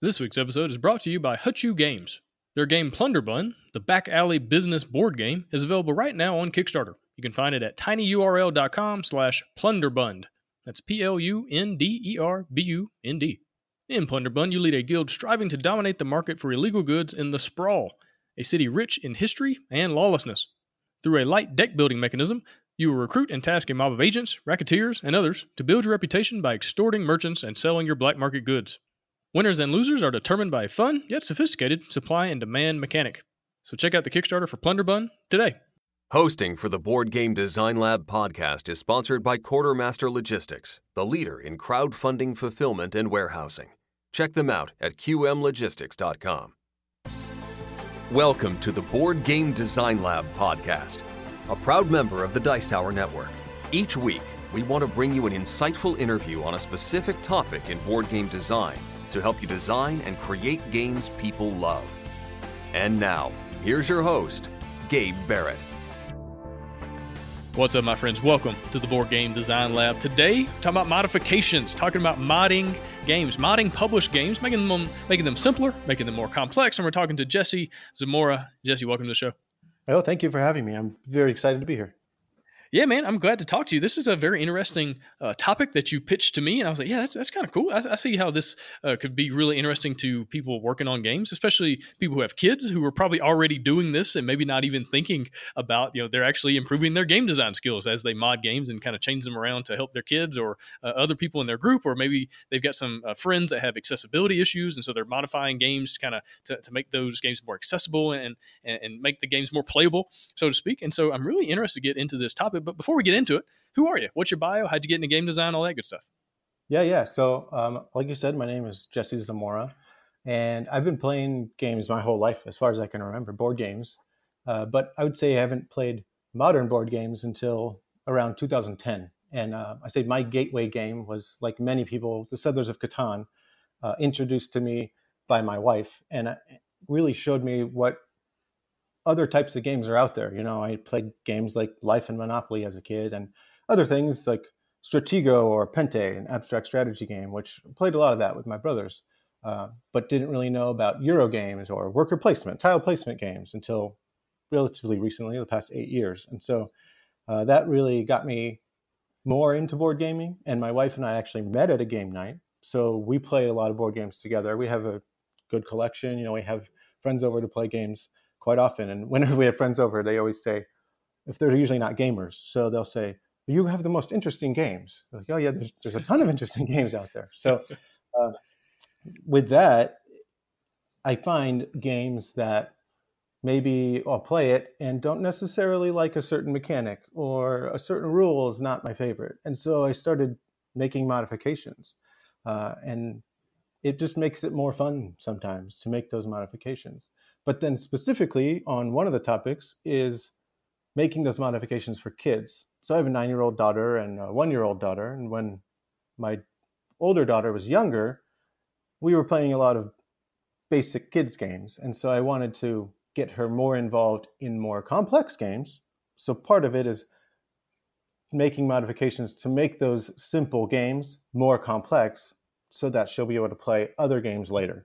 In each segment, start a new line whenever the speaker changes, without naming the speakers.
This week's episode is brought to you by Hutchu Games. Their game Plunderbund, the back alley business board game, is available right now on Kickstarter. You can find it at tinyurl.com slash plunderbund. That's P-L-U-N-D-E-R-B-U-N-D. In Plunderbund, you lead a guild striving to dominate the market for illegal goods in the Sprawl, a city rich in history and lawlessness. Through a light deck building mechanism, you will recruit and task a mob of agents, racketeers, and others to build your reputation by extorting merchants and selling your black market goods. Winners and losers are determined by a fun, yet sophisticated, supply and demand mechanic. So check out the Kickstarter for Plunderbund today.
Hosting for the Board Game Design Lab podcast is sponsored by Quartermaster Logistics, the leader in crowdfunding fulfillment and warehousing. Check them out at qmlogistics.com. Welcome to the Board Game Design Lab podcast, a proud member of the Dice Tower Network. Each week, we want to bring you an insightful interview on a specific topic in board game design to help you design and create games people love. And now, here's your host, Gabe Barrett.
What's up, my friends? Welcome to the Board Game Design Lab. Today, talking about modifications, talking about modding games, modding published games, making them making them simpler, making them more complex. And we're talking to Jesse Zamora. Jesse, welcome to the show.
Oh, thank you for having me. I'm very excited to be here.
Yeah, man, I'm glad to talk to you. This is a very interesting uh, topic that you pitched to me, and I was like, yeah, that's, that's kind of cool. I, I, see how this uh, could be really interesting to people working on games, especially people who have kids who are probably already doing this and maybe not even thinking about, you know, they're actually improving their game design skills as they mod games and kind of change them around to help their kids or uh, other people in their group, or maybe they've got some uh, friends that have accessibility issues, and so they're modifying games to kind of to, to make those games more accessible and, and and make the games more playable, so to speak. And so I'm really interested to get into this topic, but before we get into it, who are you? What's your bio? How'd you get into game design? All that good stuff.
Yeah, yeah. So, um, like you said, my name is Jesse Zamora, and I've been playing games my whole life, as far as I can remember, board games. Uh, but I would say I haven't played modern board games until around 2010. And uh, I say my gateway game was, like many people, the Settlers of Catan, uh, introduced to me by my wife, and uh, really showed me what other types of games are out there. You know, I played games like Life and Monopoly as a kid, and other things like Stratego or Pente, an abstract strategy game, which played a lot of that with my brothers, uh, but didn't really know about Euro games or worker placement, tile placement games until relatively recently, the past eight years. And so uh, that really got me more into board gaming. And my wife and I actually met at a game night. So we play a lot of board games together. We have a good collection. You know, we have friends over to play games quite often. And whenever we have friends over, they always say, if they're usually not gamers, so they'll say, "You have the most interesting games." Like, oh yeah, there's there's a ton of interesting games out there. So uh, with that, I find games that maybe I'll play it and don't necessarily like a certain mechanic or a certain rule is not my favorite, and so I started making modifications, uh, and it just makes it more fun sometimes to make those modifications. But then specifically on one of the topics is making those modifications for kids. So I have a nine year old daughter and a one year old daughter. And when my older daughter was younger, we were playing a lot of basic kids games. And so I wanted to get her more involved in more complex games. So part of it is making modifications to make those simple games more complex so that she'll be able to play other games later.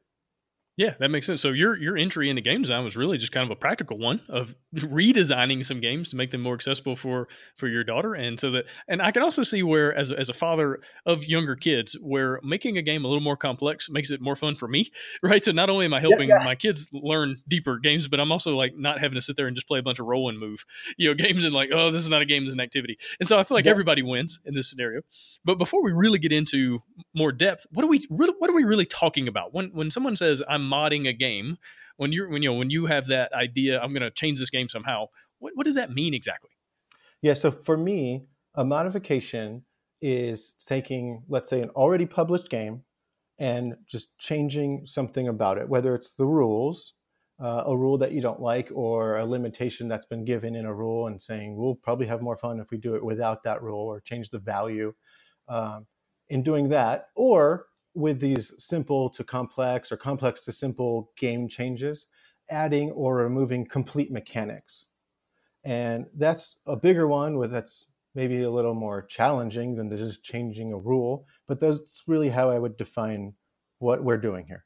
Yeah, that makes sense. So your your entry into game design was really just kind of a practical one of redesigning some games to make them more accessible for for your daughter, and so that and I can also see where as a, as a father of younger kids, where making a game a little more complex makes it more fun for me, right? So not only am I helping yeah, yeah. my kids learn deeper games, but I'm also like not having to sit there and just play a bunch of roll and move, you know, games and like oh this is not a game, this is an activity, and so I feel like yeah. everybody wins in this scenario. But before we really get into more depth, what are we really what are we really talking about when when someone says I'm modding a game, when you're when you know when you have that idea, I'm going to change this game somehow. What what does that mean exactly?
Yeah, so for me, a modification is taking, let's say, an already published game and just changing something about it, whether it's the rules, uh, a rule that you don't like, or a limitation that's been given in a rule, and saying we'll probably have more fun if we do it without that rule or change the value. Um, in doing that, or with these simple to complex or complex to simple game changes, adding or removing complete mechanics. And that's a bigger one with that's maybe a little more challenging than just changing a rule, but that's really how I would define what we're doing here.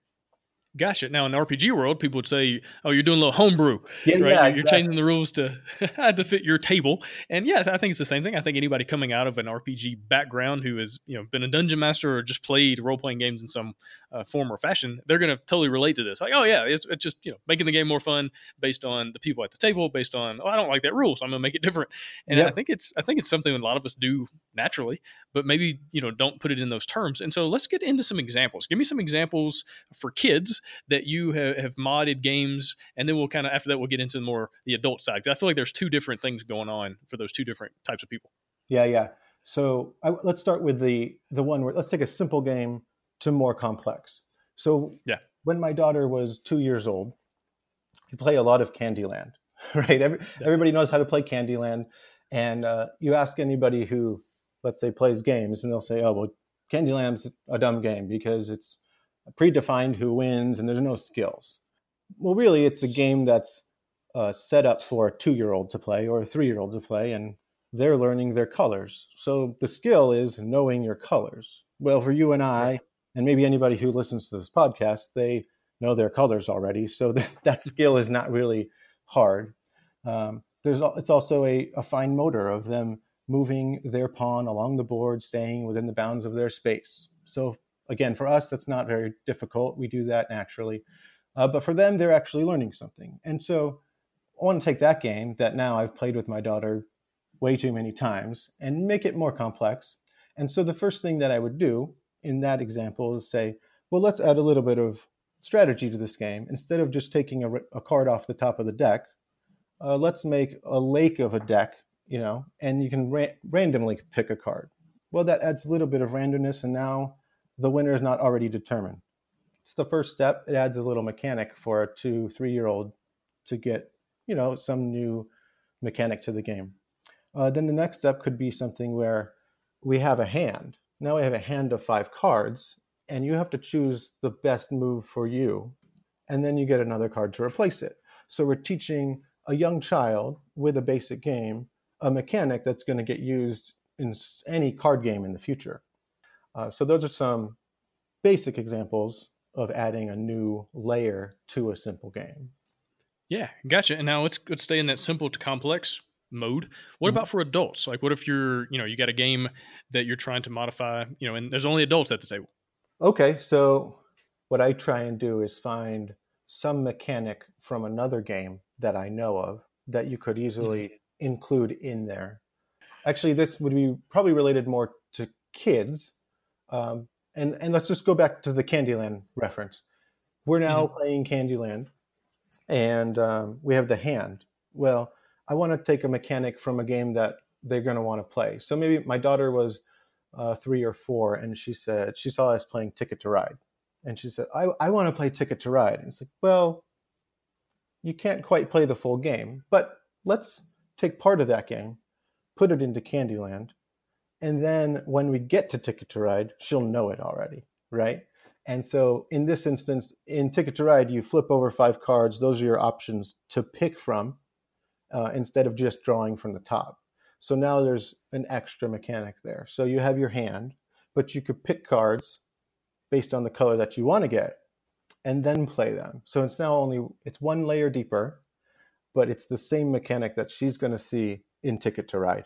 Gotcha. Now in the RPG world, people would say, "Oh, you're doing a little homebrew,
Yeah,
right?
yeah,
you're,
exactly.
changing the rules to to fit your table." And yes, I think it's the same thing. I think anybody coming out of an RPG background who has you know been a dungeon master or just played role playing games in some uh, form or fashion, they're going to totally relate to this. Like, oh yeah, it's, it's just you know making the game more fun based on the people at the table, based on oh I don't like that rule, so I'm going to make it different. And I think it's I think it's something a lot of us do naturally, but maybe you know don't put it in those terms. And so let's get into some examples. Give me some examples for kids that you have, have modded games, and then we'll kind of after that we'll get into more the adult side. 'Cause I feel like there's two different things going on for those two different types of people.
Yeah, yeah. So I, let's start with the the one where let's take a simple game to more complex. So
Yeah.
when my daughter was two years old, we play a lot of Candyland, right? Every, everybody knows how to play Candyland, and uh, you ask anybody who, let's say, plays games, and they'll say, "Oh, well, Candyland's a dumb game because it's predefined who wins and there's no skills." Well, really, it's a game that's uh, set up for a two-year-old to play or a three-year-old to play, and they're learning their colors. So the skill is knowing your colors. Well, for you and I, and maybe anybody who listens to this podcast, they know their colors already. So that, that skill is not really hard. Um, there's it's also a, a fine motor of them moving their pawn along the board, staying within the bounds of their space. So again, for us, that's not very difficult. We do that naturally. Uh, but for them, they're actually learning something. And so I want to take that game that now I've played with my daughter way too many times and make it more complex. And so the first thing that I would do in that example is say, well, let's add a little bit of strategy to this game. Instead of just taking a, a card off the top of the deck, uh, let's make a lake of a deck, you know, and you can ra- randomly pick a card. Well, that adds a little bit of randomness, and now the winner is not already determined. It's the first step. It adds a little mechanic for a two, three year old to get, you know, some new mechanic to the game. Uh, then the next step could be something where we have a hand. Now we have a hand of five cards, and you have to choose the best move for you. And then you get another card to replace it. So we're teaching a young child with a basic game a mechanic that's going to get used in any card game in the future. Uh, so those are some basic examples of adding a new layer to a simple game.
Yeah, gotcha. And now let's let's stay in that simple to complex mode. What
Mhm.
about for adults? Like, what if you're you know you got a game that you're trying to modify, you know, and there's only adults at the table.
Okay, so what I try and do is find some mechanic from another game that I know of that you could easily include in there. Actually, this would be probably related more to kids. Um, and, and let's just go back to the Candyland reference. We're now playing Candyland and um, we have the hand. Well, I want to take a mechanic from a game that they're going to want to play. So maybe my daughter was uh, three or four, and she said she saw us playing Ticket to Ride, and she said, "I, I want to play Ticket to Ride." And it's like, well, you can't quite play the full game, but let's take part of that game, put it into Candyland, and then when we get to Ticket to Ride, she'll know it already, right? And so in this instance, in Ticket to Ride, you flip over five cards. Those are your options to pick from uh, instead of just drawing from the top. So now there's an extra mechanic there. So you have your hand, but you could pick cards based on the color that you want to get and then play them. So it's now only it's one layer deeper, but it's the same mechanic that she's going to see in Ticket to Ride.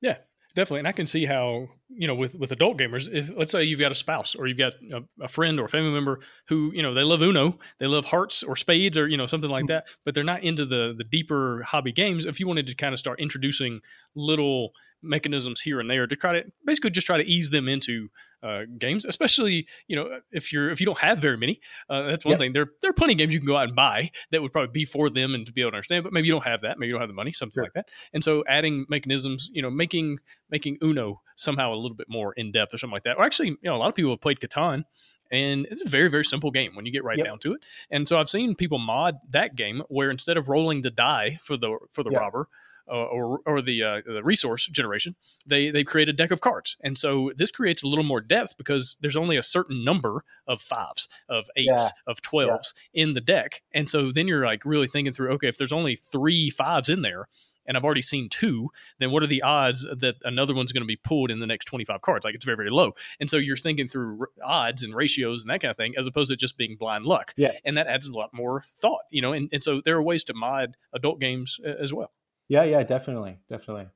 Yeah, definitely. And I can see how, you know, with, with adult gamers, if let's say you've got a spouse or you've got a, a friend or a family member who, you know, they love Uno, they love hearts or spades or, you know, something like mm-hmm. that, but they're not into the the deeper hobby games. If you wanted to kind of start introducing little mechanisms here and there to try to basically just try to ease them into uh, games, especially you know if you're if you don't have very many, uh, that's one
Yep.
thing. There there are plenty of games you can go out and buy that would probably be for them and to be able to understand, but maybe you don't have that, maybe you don't have the money, something
Sure.
like that. And so adding mechanisms, you know, making making Uno somehow a little bit more in depth or something like that. Or actually, you know, a lot of people have played Catan. And it's a very, very simple game when you get right
Yep.
down to it. And so I've seen people mod that game where instead of rolling the die for the for the
Yeah.
robber, or or the uh, the resource generation, they they create a deck of cards, and so this creates a little more depth because there's only a certain number of fives, of eights,
Yeah.
of twelves in the deck, and so then you're like really thinking through, okay, if there's only three fives in there, and I've already seen two, then what are the odds that another one's going to be pulled in the next 25 cards? Like it's very, very low. And so you're thinking through r- odds and ratios and that kind of thing, as opposed to just being blind luck.
Yeah.
And that adds a lot more thought, you know, and, and so there are ways to mod adult games uh, as well.
Yeah, yeah, definitely, definitely.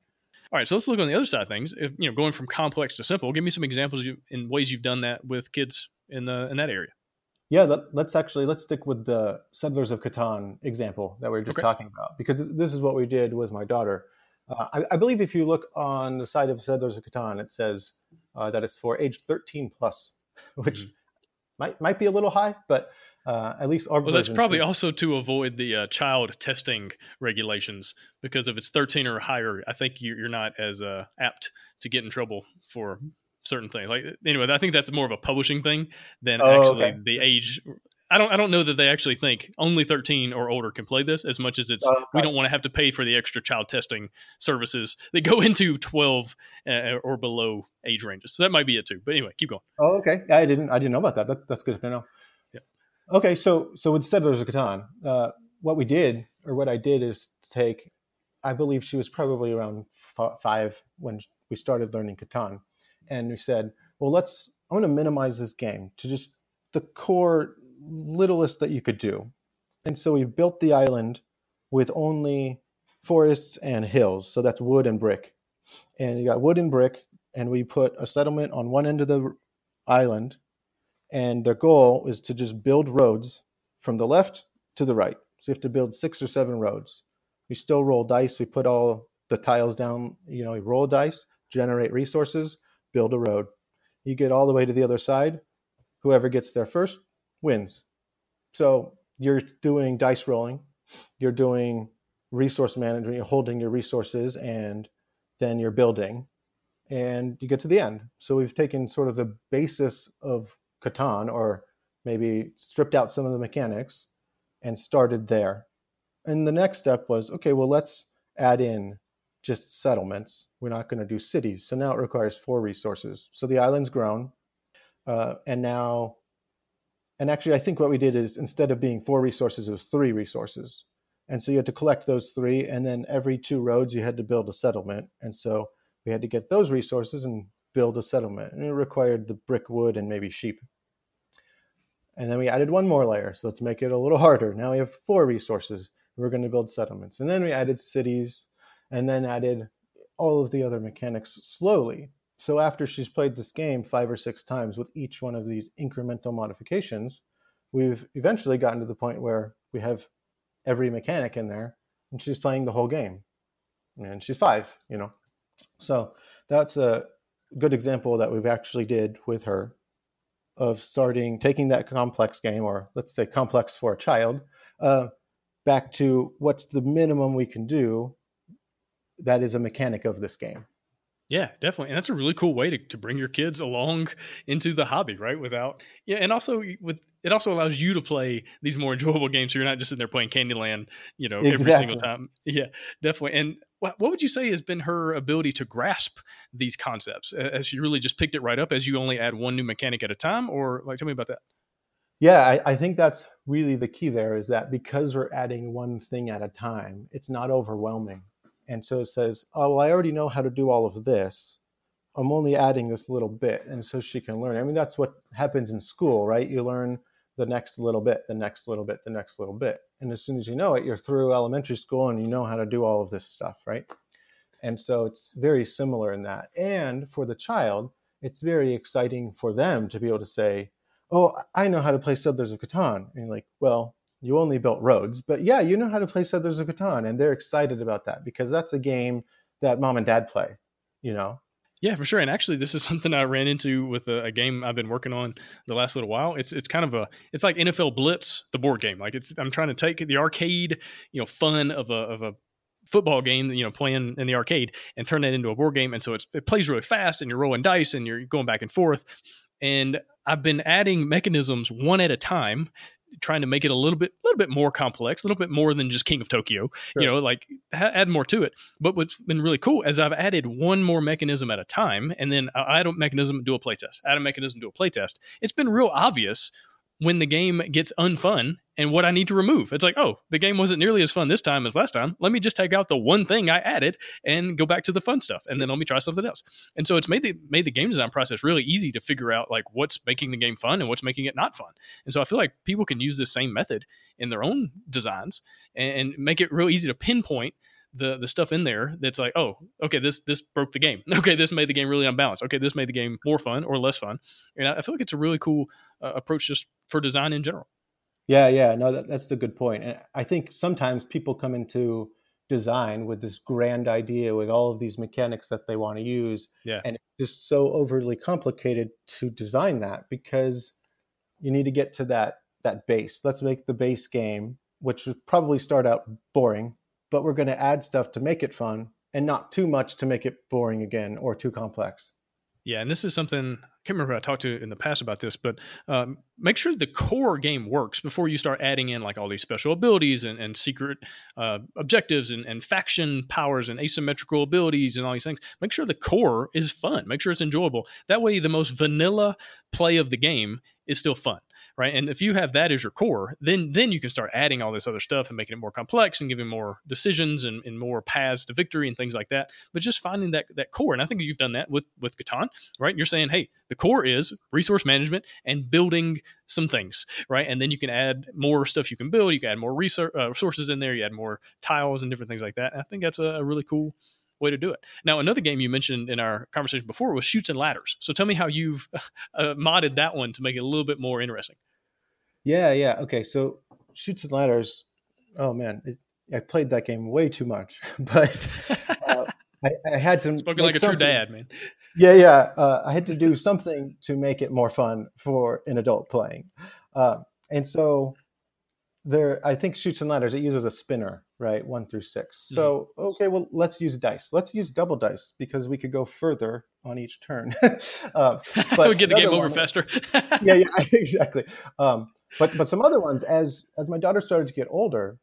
All right, so let's look on the other side of things. If you know, going from complex to simple, give me some examples you, in ways you've done that with kids in the in that area.
Yeah, let, us actually let's stick with the Settlers of Catan example that we were just okay. talking about because this is what we did with my daughter. Uh, I, I, believe if you look on the side of Settlers of Catan, it says uh, that it's for age 13 plus, which mm-hmm. might might be a little high, but uh, at least our
well, that's probably also to avoid the uh, child testing regulations because if it's 13 or higher, I think you're not as uh, apt to get in trouble for certain things. Like anyway, I think that's more of a publishing thing than oh, actually okay. the age. I don't. I don't know that they actually think only 13 or older can play this as much as it's. Oh, we don't want to have to pay for the extra child testing services that go into 12 uh, or below age ranges. So that might be it too. But anyway, keep going.
Oh, okay. I didn't. I didn't know about that. that that's good to know. Okay, so so with Settlers of Catan, uh, what we did, or what I did, is take. I believe she was probably around f- five when we started learning Catan, and we said, "Well, let's. I'm going to minimize this game to just the core littlest that you could do." And so we built the island with only forests and hills. So that's wood and brick, and you got wood and brick, and we put a settlement on one end of the island and their goal is to just build roads from the left to the right. So you have to build six or seven roads. We still roll dice. We put all the tiles down. You know, you roll dice, generate resources, build a road. You get all the way to the other side. Whoever gets there first wins. So you're doing dice rolling. You're doing resource management. You're holding your resources, and then you're building, and you get to the end. So we've taken sort of the basis of Catan or maybe stripped out some of the mechanics and started there. And the next step was okay, well, let's add in just settlements. We're not going to do cities. So now it requires four resources. So the island's grown. Uh, and now, and actually, I think what we did is instead of being four resources, it was three resources. And so you had to collect those three. And then every two roads, you had to build a settlement. And so we had to get those resources and build a settlement. And it required the brick wood and maybe sheep. And then we added one more layer. So let's make it a little harder. Now we have four resources. We're going to build settlements. And then we added cities and then added all of the other mechanics slowly. So after she's played this game five or six times with each one of these incremental modifications, we've eventually gotten to the point where we have every mechanic in there and she's playing the whole game. And she's five, you know. So that's a good example that we've actually did with her of starting taking that complex game, or let's say complex for a child, uh, back to what's the minimum we can do that is a mechanic of this game.
Yeah, definitely. And that's a really cool way to, to bring your kids along into the hobby, right? Without, yeah. And also with, it also allows you to play these more enjoyable games. So you're not just sitting there playing Candyland, you know, exactly. every single time. Yeah, definitely. And what, what would you say has been her ability to grasp these concepts? as she really just picked it right up as you only add one new mechanic at a time? Or like, tell me about that.
Yeah, I, I think that's really the key there is that because we're adding one thing at a time, it's not overwhelming. And so it says, oh, well, I already know how to do all of this. I'm only adding this little bit. And so she can learn. I mean, that's what happens in school, right? You learn the next little bit, the next little bit, the next little bit. And as soon as you know it, you're through elementary school and you know how to do all of this stuff, right? And so it's very similar in that. And for the child, it's very exciting for them to be able to say, Oh, I know how to play Settlers of Catan. And like, well, you only built roads, but yeah, you know how to play Settlers of Catan. And they're excited about that because that's a game that mom and dad play, you know?
Yeah, for sure. And actually, this is something I ran into with a, a, game I've been working on the last little while. It's it's kind of a it's like NFL Blitz, the board game. Like it's I'm trying to take the arcade, you know, fun of a of a football game, you know, playing in the arcade, and turn that into a board game. And so it plays really fast, and you're rolling dice, and you're going back and forth. And I've been adding mechanisms one at a time trying to make it a little bit, a little bit more complex, a little bit more than just King of Tokyo. Sure. You know, like ha- add more to it. But what's been really cool is I've added one more mechanism at a time, and then I add a mechanism, do a playtest. Add a mechanism, do a playtest. It's been real obvious when the game gets unfun and what I need to remove. It's like, oh, the game wasn't nearly as fun this time as last time. Let me just take out the one thing I added and go back to the fun stuff, and then let me try something else. And so it's made the made the game design process really easy to figure out like what's making the game fun and what's making it not fun. And so I feel like people can use this same method in their own designs and, make it real easy to pinpoint the the stuff in there that's like, oh, okay, this this broke the game. Okay, this made the game really unbalanced. Okay, this made the game more fun or less fun. And I feel like it's a really cool uh, approach just for design in general.
Yeah, yeah, no, that, that's the good point. And I think sometimes people come into design with this grand idea with all of these mechanics that they want to use.
Yeah.
And it's just so overly complicated to design that because you need to get to that that base. Let's make the base game, which would probably start out boring, but we're going to add stuff to make it fun and not too much to make it boring again or too complex.
Yeah, and this is something can't remember who I talked to in the past about this, but um, make sure the core game works before you start adding in like all these special abilities and, and secret uh, objectives and, and, faction powers and asymmetrical abilities and all these things. Make sure the core is fun. Make sure it's enjoyable. That way, the most vanilla play of the game is still fun right? And if you have that as your core, then then you can start adding all this other stuff and making it more complex and giving more decisions and, and more paths to victory and things like that. But just finding that that core, and I think you've done that with with Catan, right? You're saying, hey, the core is resource management and building some things, right? And then you can add more stuff you can build. You can add more resource, uh, resources in there. You add more tiles and different things like that. And I think that's a, a really cool way to do it. Now, another game you mentioned in our conversation before was Chutes and Ladders. So tell me how you've uh, modded that one to make it a little bit more interesting.
Yeah, yeah. Okay, so Chutes and Ladders. Oh man, it, I played that game way too much, but uh, I, I, had to.
Spoken like a true dad, man.
Yeah, yeah. Uh, I had to do something to make it more fun for an adult playing, uh, and so there. I think Chutes and Ladders. It uses a spinner, right? One through 6 mm-hmm. So okay, well, let's use dice. Let's use double dice because we could go further on each turn.
uh, but we get the game over one, faster.
yeah, yeah, exactly. Um, but but some other ones as as my daughter started to get older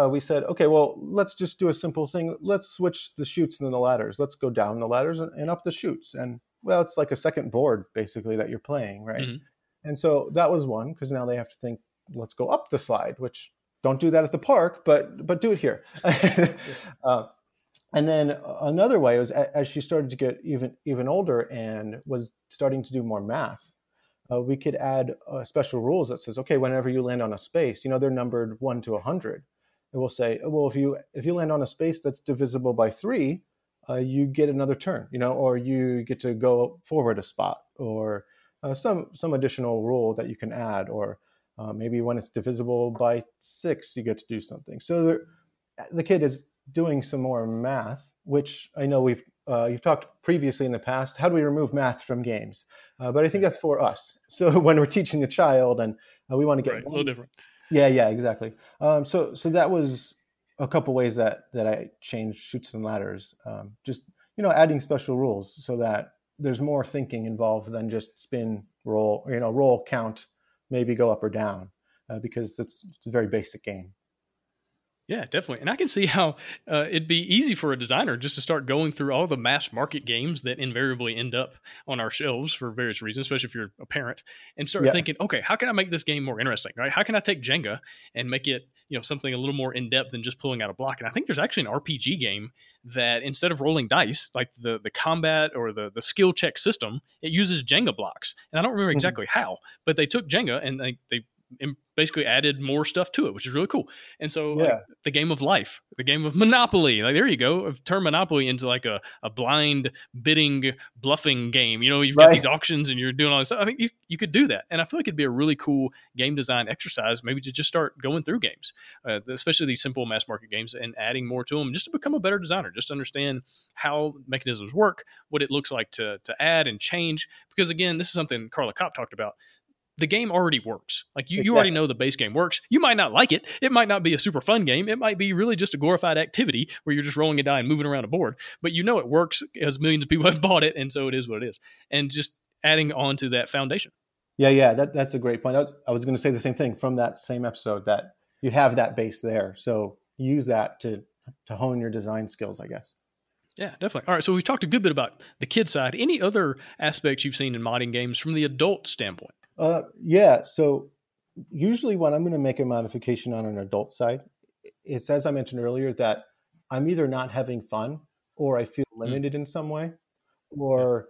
uh, we said okay well let's just do a simple thing. Let's switch the chutes and then the ladders. Let's go down the ladders and, and up the chutes. And well it's like a second board basically that you're playing right? Mm-hmm. and so that was one because now they have to think let's go up the slide which don't do that at the park but but do it here. Uh, and then another way was as she started to get even even older and was starting to do more math uh, we could add uh, special rules that says, okay, whenever you land on a space, you know, they're numbered one to a hundred. It will say, well, if you if you land on a space that's divisible by three, uh, you get another turn, you know, or you get to go forward a spot, or uh, some some additional rule that you can add, or uh, maybe when it's divisible by six, you get to do something. So the kid is doing some more math, which I know we've uh, you've talked previously in the past. How do we remove math from games? Uh, but I think that's for us. So when we're teaching a child and uh, we want to get
right, a little different.
Yeah, yeah, exactly. Um, so so that was a couple ways that that I changed chutes and ladders. Um, just you know, adding special rules so that there's more thinking involved than just spin, roll, you know, roll, count, maybe go up or down, uh, because it's, it's a very basic game.
Yeah, definitely. And I can see how uh, it'd be easy for a designer just to start going through all the mass market games that invariably end up on our shelves for various reasons, especially if you're a parent, and start yeah. thinking, okay, how can I make this game more interesting? Right? How can I take Jenga and make it, you know, something a little more in depth than just pulling out a block? And I think there's actually an RPG game that instead of rolling dice, like the the combat or the the skill check system, it uses Jenga blocks. And I don't remember mm-hmm. exactly mm-hmm. how, but they took Jenga and they they basically added more stuff to it, which is really cool. And so yeah. like, the game of life, the game of Monopoly, like there you go, turn Monopoly into like a, a blind bidding bluffing game. You know, you've got these auctions and you're doing all this stuff. I think you, you could do that. And I feel like it'd be a really cool game design exercise, maybe to just start going through games, uh, especially these simple mass market games and adding more to them just to become a better designer, just understand how mechanisms work, what it looks like to, to add and change. Because again, this is something Carla Kopp talked about the game already works. Like you, exactly. you already know the base game works. You might not like it. It might not be a super fun game. It might be really just a glorified activity where you're just rolling a die and moving around a board. But you know it works as millions of people have bought it, and so it is what it is. And just adding on to that foundation.
Yeah, yeah, that, that's a great point. I Was, I was going to say the same thing from that same episode that you have that base there. So use that to to hone your design skills, I guess.
Yeah, definitely. All right, so we've talked a good bit about the kid side. Any other aspects you've seen in modding games from the adult standpoint?
Uh, yeah. So usually when I'm going to make a modification on an adult side, it's as I mentioned earlier that I'm either not having fun or I feel mm. limited mm. in some way, or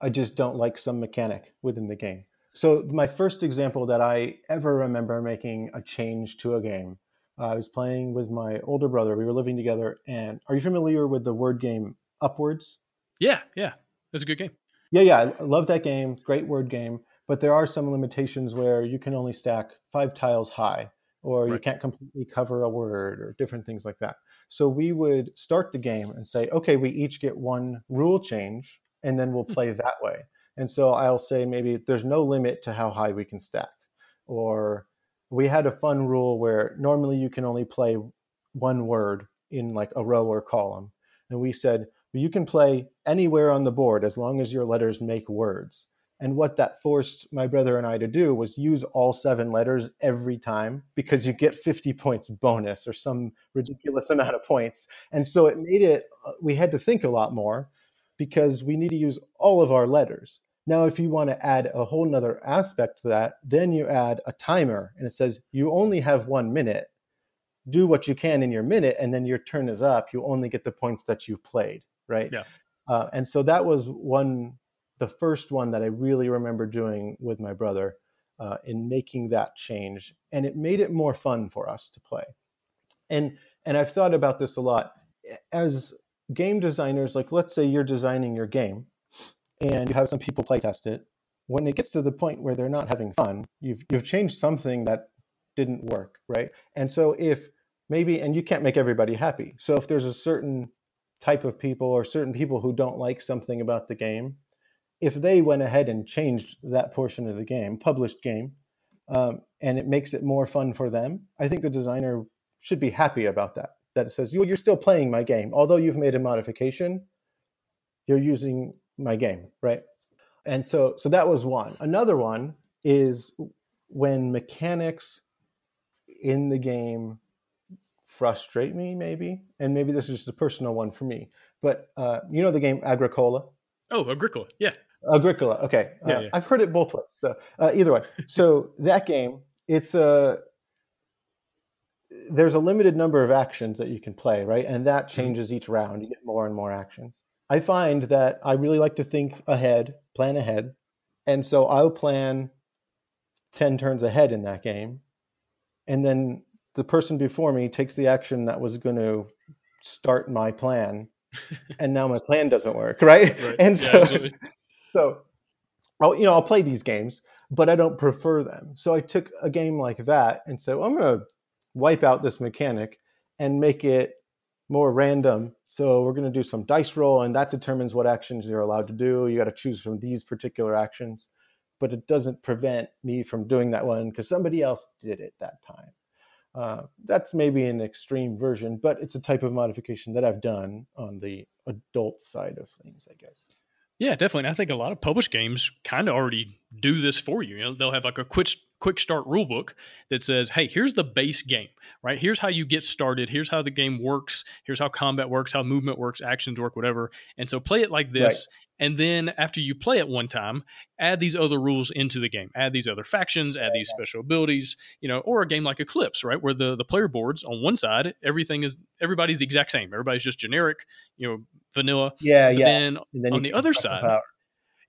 I just don't like some mechanic within the game. So my first example that I ever remember making a change to a game, uh, I was playing with my older brother. We were living together, and are you familiar with the word game Upwords?
Yeah, yeah, it's a good game.
Yeah, yeah, I love that game. Great word game, but there are some limitations where you can only stack five tiles high, or right. you can't completely cover a word, or different things like that. So we would start the game and say, okay, we each get one rule change, and then we'll hmm. play that way. And so I'll say maybe there's no limit to how high we can stack. Or we had a fun rule where normally you can only play one word in like a row or column. And we said, well, you can play anywhere on the board as long as your letters make words. And what that forced my brother and I to do was use all seven letters every time because you get 50 points bonus or some ridiculous amount of points. And so it made it, uh, we had to think a lot more because we need to use all of our letters. Now, if you want to add a whole nother aspect to that, then you add a timer and it says you only have one minute. Do what you can in your minute, and then your turn is up. You only get the points that you've played, right?
Yeah.
Uh, and so that was one the first one that I really remember doing with my brother uh, in making that change, and it made it more fun for us to play. And and I've thought about this a lot as game designers. Like, let's say you're designing your game, and you have some people play test it. When it gets to the point where they're not having fun, you've you've changed something that didn't work, right? And so if maybe and you can't make everybody happy. So if there's a certain type of people or certain people who don't like something about the game, if they went ahead and changed that portion of the game, published game, um, and it makes it more fun for them, I think the designer should be happy about that. That it says, you're still playing my game. Although you've made a modification, you're using my game, right? And so, so that was one. Another one is when mechanics in the game frustrate me, maybe, and maybe this is just a personal one for me. But uh, you know the game Agricola.
Oh, Agricola, yeah.
Agricola. Okay, uh, yeah. I've heard it both ways. So uh, either way, so that game, it's a there's a limited number of actions that you can play, right? And that mm-hmm. changes each round. You get more and more actions. I find that I really like to think ahead, plan ahead, and so I'll plan ten turns ahead in that game, and then the person before me takes the action that was going to start my plan and now my plan doesn't work right, right. and so yeah, so I'll, you know, I'll play these games, but I don't prefer them. So I took a game like that and said, well, I'm going to wipe out this mechanic and make it more random. So we're going to do some dice roll, and that determines what actions you're allowed to do. You got to choose from these particular actions, but it doesn't prevent me from doing that one because somebody else did it that time. Uh, that's maybe an extreme version, but it's a type of modification that I've done on the adult side of things, I guess.
Yeah, definitely. And I think a lot of published games kind of already do this for you. You know, they'll have like a quick quick start rule book that says, "Hey, here's the base game, right? Here's how you get started. Here's how the game works. Here's how combat works, how movement works, actions work, whatever." And so play it like this, and then after you play it one time add these other rules into the game add these other factions add these special abilities you know or a game like eclipse right where the the player boards on one side everything is everybody's the exact same everybody's just generic you know vanilla
yeah yeah
then, then on the other side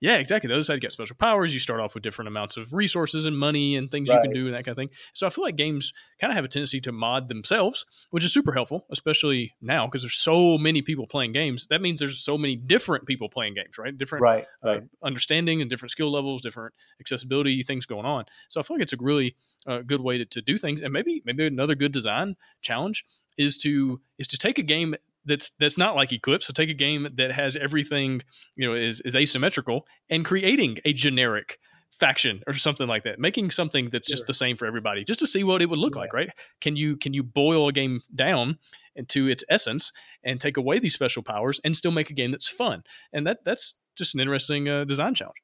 yeah, exactly. The other side, get special powers. You start off with different amounts of resources and money and things right. you can do and that kind of thing. So I feel like games kind of have a tendency to mod themselves, which is super helpful, especially now because there's so many people playing games. That means there's so many different people playing games, right? Different
right,
uh, right. understanding and different skill levels, different accessibility things going on. So I feel like it's a really uh, good way to, to do things. And maybe maybe another good design challenge is to is to take a game that's that's not like Eclipse. So take a game that has everything, you know, is is asymmetrical and creating a generic faction or something like that making something that's sure. just the same for everybody just to see what it would look yeah. like right can you can you boil a game down into its essence and take away these special powers and still make a game that's fun and that that's just an interesting uh, design challenge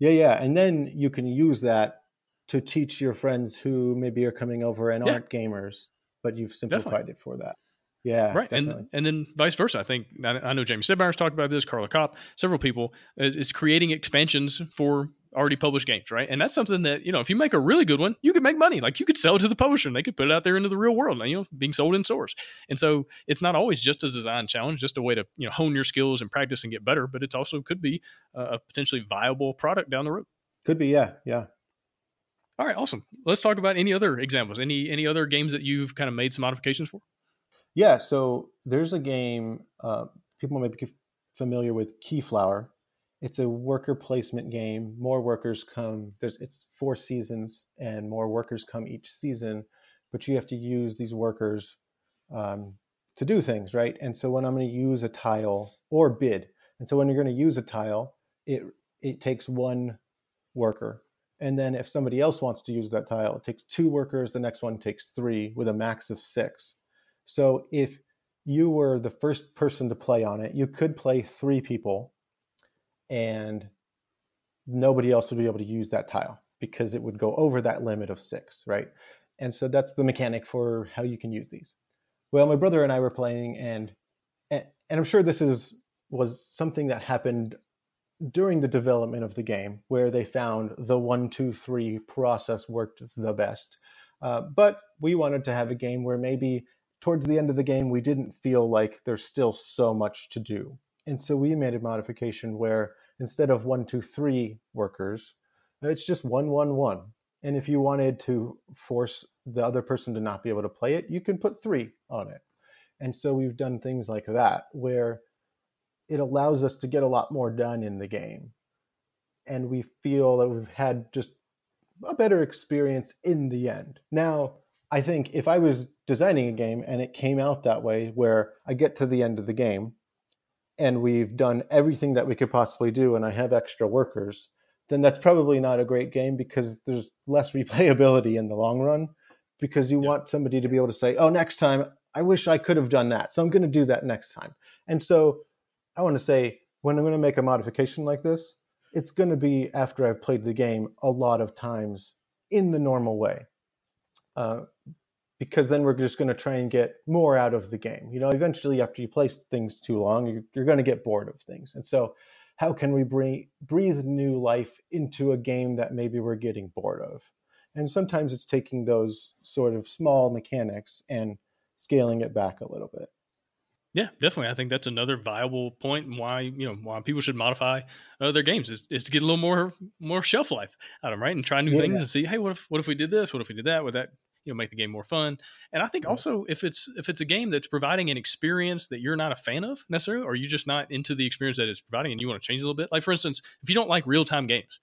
yeah yeah and then you can use that to teach your friends who maybe are coming over and yeah. aren't gamers but you've simplified Definitely. it for that yeah,
right, definitely. and and then vice versa. I think I, I know Jamey Stegmaier's talked about this. Carla Kopp, several people is, is, creating expansions for already published games, right? And that's something that you know, if you make a really good one, you could make money. Like you could sell it to the publisher, and they could put it out there into the real world, you know, being sold in stores. And so it's not always just a design challenge, just a way to you know hone your skills and practice and get better, but it also could be a potentially viable product down the road.
Could be, yeah, yeah.
All right, awesome. Let's talk about any other examples. Any any other games that you've kind of made some modifications for?
Yeah, so there's a game uh, people may be familiar with Keyflower. It's a worker placement game. More workers come. There's it's four seasons, and more workers come each season. But you have to use these workers um, to do things, right? And so when I'm going to use a tile or bid, and so when you're going to use a tile, it it takes one worker, and then if somebody else wants to use that tile, it takes two workers. The next one takes three, with a max of six. So if you were the first person to play on it, you could play three people and nobody else would be able to use that tile because it would go over that limit of six, right? And so that's the mechanic for how you can use these. Well, my brother and I were playing, and and I'm sure this is was something that happened during the development of the game, where they found the one, two, three process worked the best. Uh, but we wanted to have a game where maybe towards the end of the game, we didn't feel like there's still so much to do. And so we made a modification where instead of one, two, three workers, it's just one, one, one. And if you wanted to force the other person to not be able to play it, you can put three on it. And so we've done things like that where it allows us to get a lot more done in the game. And we feel that we've had just a better experience in the end. Now, I think if I was designing a game and it came out that way, where I get to the end of the game and we've done everything that we could possibly do and I have extra workers, then that's probably not a great game because there's less replayability in the long run because you yeah. want somebody to be able to say, oh, next time, I wish I could have done that. So I'm going to do that next time. And so I want to say, when I'm going to make a modification like this, it's going to be after I've played the game a lot of times in the normal way uh, because then we're just going to try and get more out of the game. You know, eventually, after you play things too long, you're, you're going to get bored of things. And so, how can we bring, breathe new life into a game that maybe we're getting bored of? And sometimes it's taking those sort of small mechanics and scaling it back a little bit.
Yeah, definitely. I think that's another viable point why you know why people should modify uh, their games is, is to get a little more more shelf life out of them, right? And try new yeah, things yeah. and see, hey, what if what if we did this? What if we did that? Would that you know make the game more fun? And I think also if it's if it's a game that's providing an experience that you're not a fan of necessarily, or you're just not into the experience that it's providing, and you want to change a little bit. Like for instance, if you don't like real time games,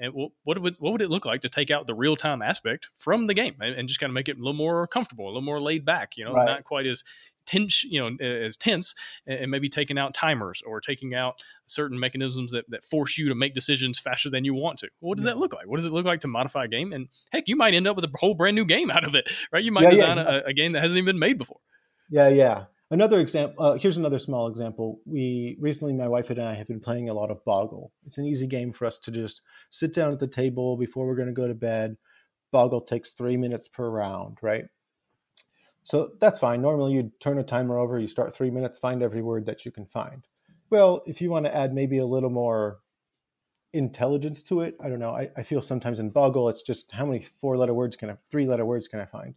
and what would what would it look like to take out the real time aspect from the game and, and, just kind of make it a little more comfortable, a little more laid back? You know, right. not quite as tense, you know, as tense, and maybe taking out timers or taking out certain mechanisms that, that force you to make decisions faster than you want to. What does yeah. that look like? What does it look like to modify a game? And heck, you might end up with a whole brand new game out of it, right? You might yeah, design yeah. A, a, game that hasn't even been made before.
Yeah, yeah. Another example. Uh, here's another small example. We recently, my wife and I have been playing a lot of Boggle. It's an easy game for us to just sit down at the table before we're going to go to bed. Boggle takes three minutes per round, right? So that's fine. Normally you'd turn a timer over, you start three minutes, find every word that you can find. Well, if you want to add maybe a little more intelligence to it, I don't know. I, I feel sometimes in Boggle, it's just how many four letter words can I, three letter words can I find?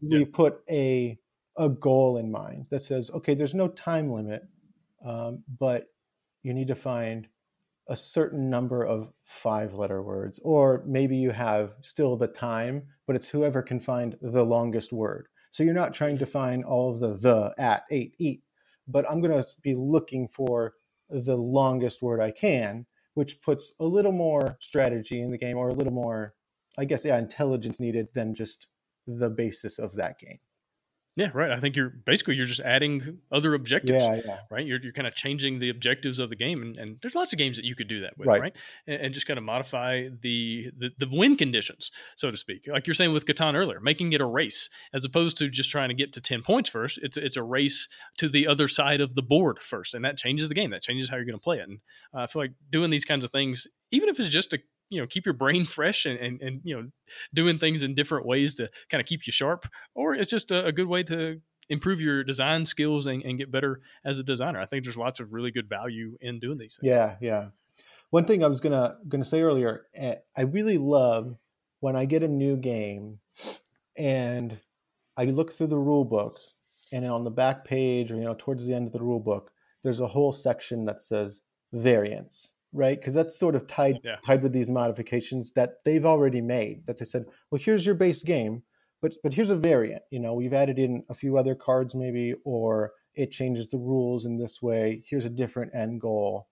Yeah. We put a, a goal in mind that says, okay, there's no time limit, um, but you need to find a certain number of five letter words. Or maybe you have still the time, but it's whoever can find the longest word. So you're not trying to find all of the the at eight eat, but I'm going to be looking for the longest word I can, which puts a little more strategy in the game or a little more, I guess, yeah, intelligence needed than just the basis of that game.
Yeah, right. I think you're basically you're just adding other objectives.
Yeah, yeah.
Right. You're, you're kind of changing the objectives of the game, and, and there's lots of games that you could do that with, right? right? And, and, just kind of modify the, the the win conditions, so to speak. Like you're saying with Catan earlier, making it a race as opposed to just trying to get to ten points first. It's it's a race to the other side of the board first, and that changes the game. That changes how you're going to play it. And uh, I feel like doing these kinds of things, even if it's just a you know keep your brain fresh and, and, and you know doing things in different ways to kind of keep you sharp or it's just a, a good way to improve your design skills and, and, get better as a designer. I think there's lots of really good value in doing these things.
Yeah yeah. One thing I was gonna gonna say earlier, eh, I really love when I get a new game and I look through the rule book, and on the back page or you know towards the end of the rule book, there's a whole section that says variants, right? Because that's sort of tied yeah. tied with these modifications that they've already made. That they said, well, here's your base game, but but here's a variant. You know, we've added in a few other cards maybe, or it changes the rules in this way. Here's a different end goal.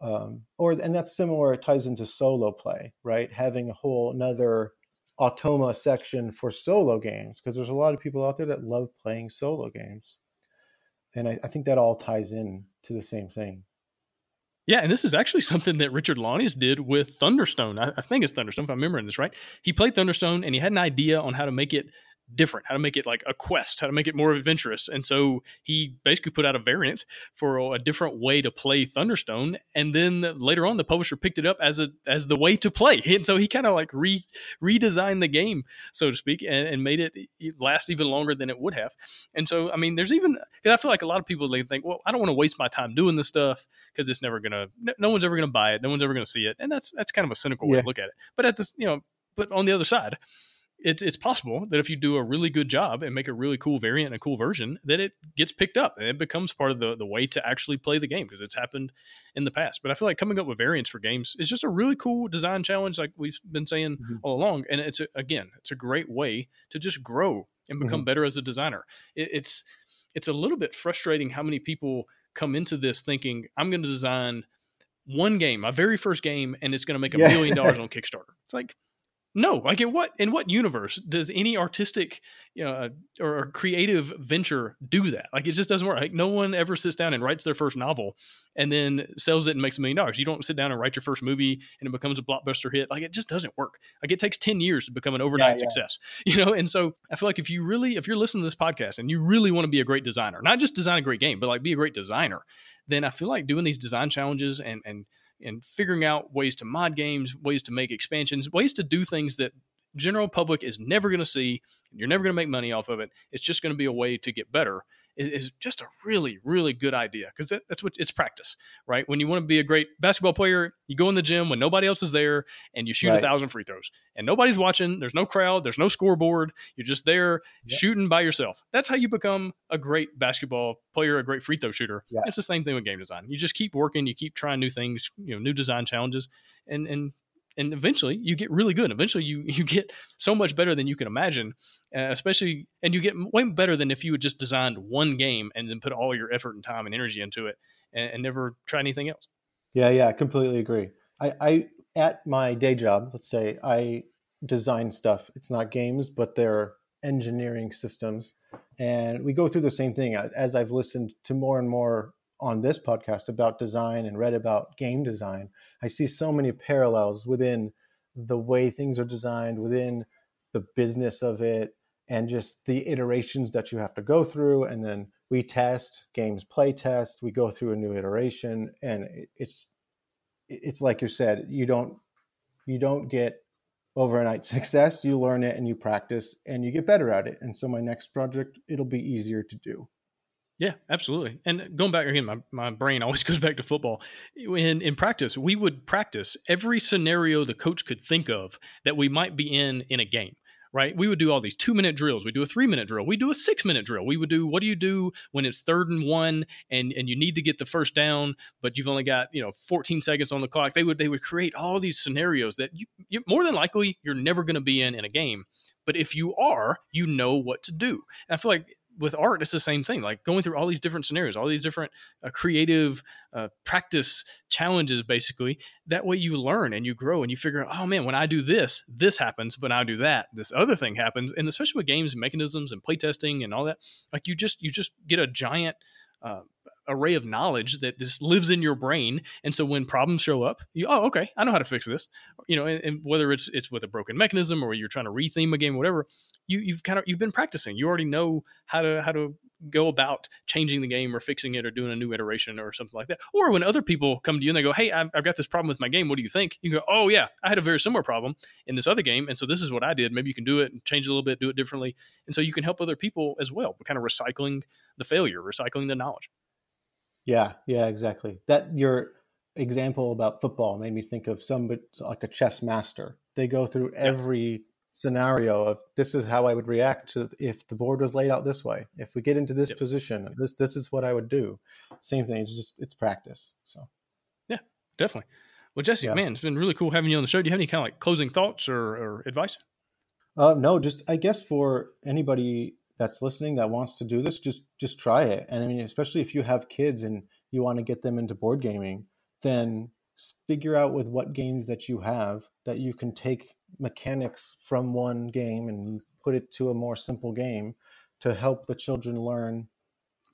Um, or and that's similar. It ties into solo play, right? Having a whole another automa section for solo games because there's a lot of people out there that love playing solo games, and I, I think that all ties in to the same thing.
Yeah, and this is actually something that Richard Launius did with Thunderstone. I, I, think it's Thunderstone, if I'm remembering this right. He played Thunderstone and he had an idea on how to make it different, how to make it like a quest, how to make it more adventurous. And so he basically put out a variant for a different way to play Thunderstone. And then later on, the publisher picked it up as a as the way to play. And so he kind of like re redesigned the game, so to speak, and, and, made it last even longer than it would have. And so, I mean, there's even because I feel like a lot of people they think, well, I don't want to waste my time doing this stuff because it's never gonna, no, no one's ever gonna buy it, no one's ever gonna see it, and that's that's kind of a cynical yeah. way to look at it. But at this, you know, but on the other side it's it's possible that if you do a really good job and make a really cool variant and a cool version, that it gets picked up and it becomes part of the the way to actually play the game because it's happened in the past. But I feel like coming up with variants for games is just a really cool design challenge, like we've been saying mm-hmm. all along. And it's a, again, it's a great way to just grow and become mm-hmm. better as a designer. It, it's it's a little bit frustrating how many people come into this thinking I'm going to design one game, my very first game, and it's going to make a yeah. million dollars on Kickstarter. It's like no, like in what in what universe does any artistic you know, uh, or creative venture do that? Like it just doesn't work. Like no one ever sits down and writes their first novel and then sells it and makes a million dollars. You don't sit down and write your first movie and it becomes a blockbuster hit. Like it just doesn't work. Like it takes 10 years to become an overnight yeah, yeah. success. You know, and so I feel like if you really if you're listening to this podcast and you really want to be a great designer, not just design a great game, but like be a great designer, then I feel like doing these design challenges and and and figuring out ways to mod games, ways to make expansions, ways to do things that general public is never going to see. And You're never going to make money off of it. It's just going to be a way to get better is just a really, really good idea because that, that's what it's practice, right? When you want to be a great basketball player, you go in the gym when nobody else is there and you shoot right. a thousand free throws and nobody's watching. There's no crowd, there's no scoreboard. You're just there yep. shooting by yourself. That's how you become a great basketball player, a great free throw shooter. Yeah. It's the same thing with game design. You just keep working, you keep trying new things, you know, new design challenges, and and and eventually you get really good. Eventually you you get so much better than you can imagine, uh, especially and you get way better than if you had just designed one game and then put all your effort and time and energy into it and, and never try anything else.
Yeah, yeah, I completely agree. I, I at my day job, let's say I design stuff. It's not games, but they're engineering systems, and we go through the same thing. As I've listened to more and more on this podcast about design and read about game design, I see so many parallels within the way things are designed, within the business of it, and just the iterations that you have to go through. And then we test games, play test. We go through a new iteration, and it's it's like you said, you don't you don't get overnight success. You learn it and you practice, and you get better at it. And so my next project, it'll be easier to do.
Yeah, absolutely. And going back again, my, my brain always goes back to football. In in practice, we would practice every scenario the coach could think of that we might be in in a game. Right? We would do all these two minute drills. We do a three minute drill. We do a six minute drill. We would do what do you do when it's third and one and and you need to get the first down, but you've only got you know 14 seconds on the clock. They would they would create all these scenarios that you, you more than likely you're never going to be in in a game. But if you are, you know what to do. And I feel like with art, it's the same thing. Like going through all these different scenarios, all these different uh, creative uh, practice challenges, basically. That way, you learn and you grow and you figure out, oh man, when I do this, this happens. When I do that, this other thing happens. And especially with games and mechanisms and playtesting and all that, like you just you just get a giant uh, array of knowledge that this lives in your brain. And so when problems show up, you oh okay, I know how to fix this. You know, and, and whether it's it's with a broken mechanism or you're trying to retheme a game, whatever, you you've kind of you've been practicing. You already know how to how to go about changing the game or fixing it or doing a new iteration or something like that. Or when other people come to you and they go, "Hey, I've, I've got this problem with my game. What do you think?" You go, "Oh yeah, I had a very similar problem in this other game, and so this is what I did. Maybe you can do it and change it a little bit, do it differently, and so you can help other people as well. Kind of recycling the failure, recycling the knowledge."
Yeah, yeah, exactly. That you're example about football made me think of some like a chess master. They go through every scenario of this is how I would react to if the board was laid out this way. If we get into this yep. position, this this is what I would do. Same thing. It's just it's practice. So
yeah, definitely. Well, Jesse, yeah. man, it's been really cool having you on the show. Do you have any kind of like closing thoughts or, or advice?
Uh, no, just I guess for anybody that's listening that wants to do this, just just try it. And I mean, especially if you have kids and you want to get them into board gaming, then figure out with what games that you have that you can take mechanics from one game and put it to a more simple game to help the children learn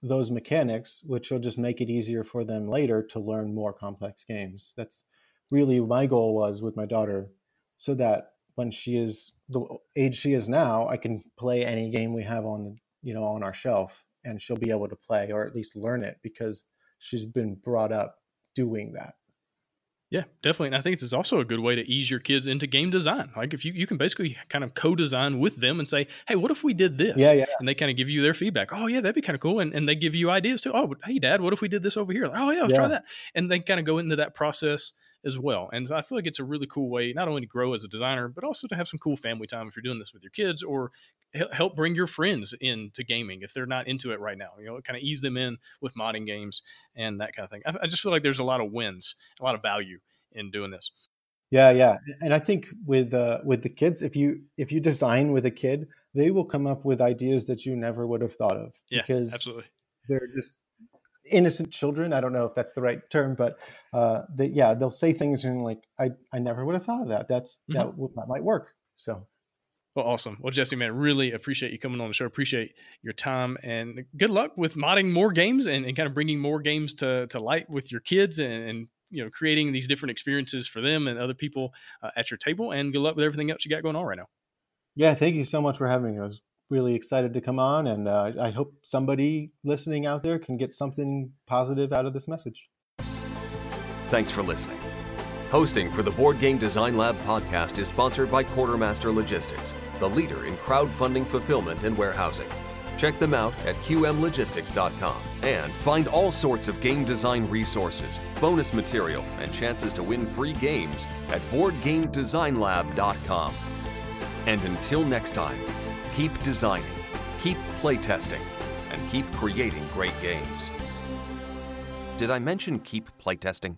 those mechanics, which will just make it easier for them later to learn more complex games. That's really my goal was with my daughter, so that when she is the age she is now, I can play any game we have on the you know on our shelf, and she'll be able to play or at least learn it because she's been brought up doing that.
Yeah, definitely. And I think it's also a good way to ease your kids into game design. Like if you, you can basically kind of co-design with them and say, Hey, what if we did this?
Yeah, yeah.
And they kind of give you their feedback. Oh yeah, that'd be kind of cool. And, and they give you ideas too. Oh, Hey dad, what if we did this over here? Like, oh yeah, let's yeah. try that. And they kind of go into that process as well. And I feel like it's a really cool way not only to grow as a designer, but also to have some cool family time if you're doing this with your kids or help bring your friends into gaming if they're not into it right now. You know, kind of ease them in with modding games and that kind of thing. I, I just feel like there's a lot of wins, a lot of value in doing this.
Yeah, yeah, and I think with uh, with the kids, if you if you design with a kid, they will come up with ideas that you never would have thought of.
Yeah, because absolutely.
They're just innocent children. I don't know if that's the right term, but uh, they, yeah, they'll say things and like, I, I never would have thought of that. That's mm-hmm. that, that might work. So.
Well, awesome. Well, Jesse, man, really appreciate you coming on the show. Appreciate your time and good luck with modding more games and, and kind of bringing more games to, to light with your kids and, and you know creating these different experiences for them and other people uh, at your table. And good luck with everything else you got going on right now.
Yeah, thank you so much for having me. I was really excited to come on, and uh, I hope somebody listening out there can get something positive out of this message.
Thanks for listening. Hosting for the Board Game Design Lab podcast is sponsored by Quartermaster Logistics, the leader in crowdfunding fulfillment and warehousing. Check them out at qmlogistics.com and find all sorts of game design resources, bonus material, and chances to win free games at boardgamedesignlab.com. And until next time, keep designing, keep playtesting, and keep creating great games. Did I mention keep playtesting?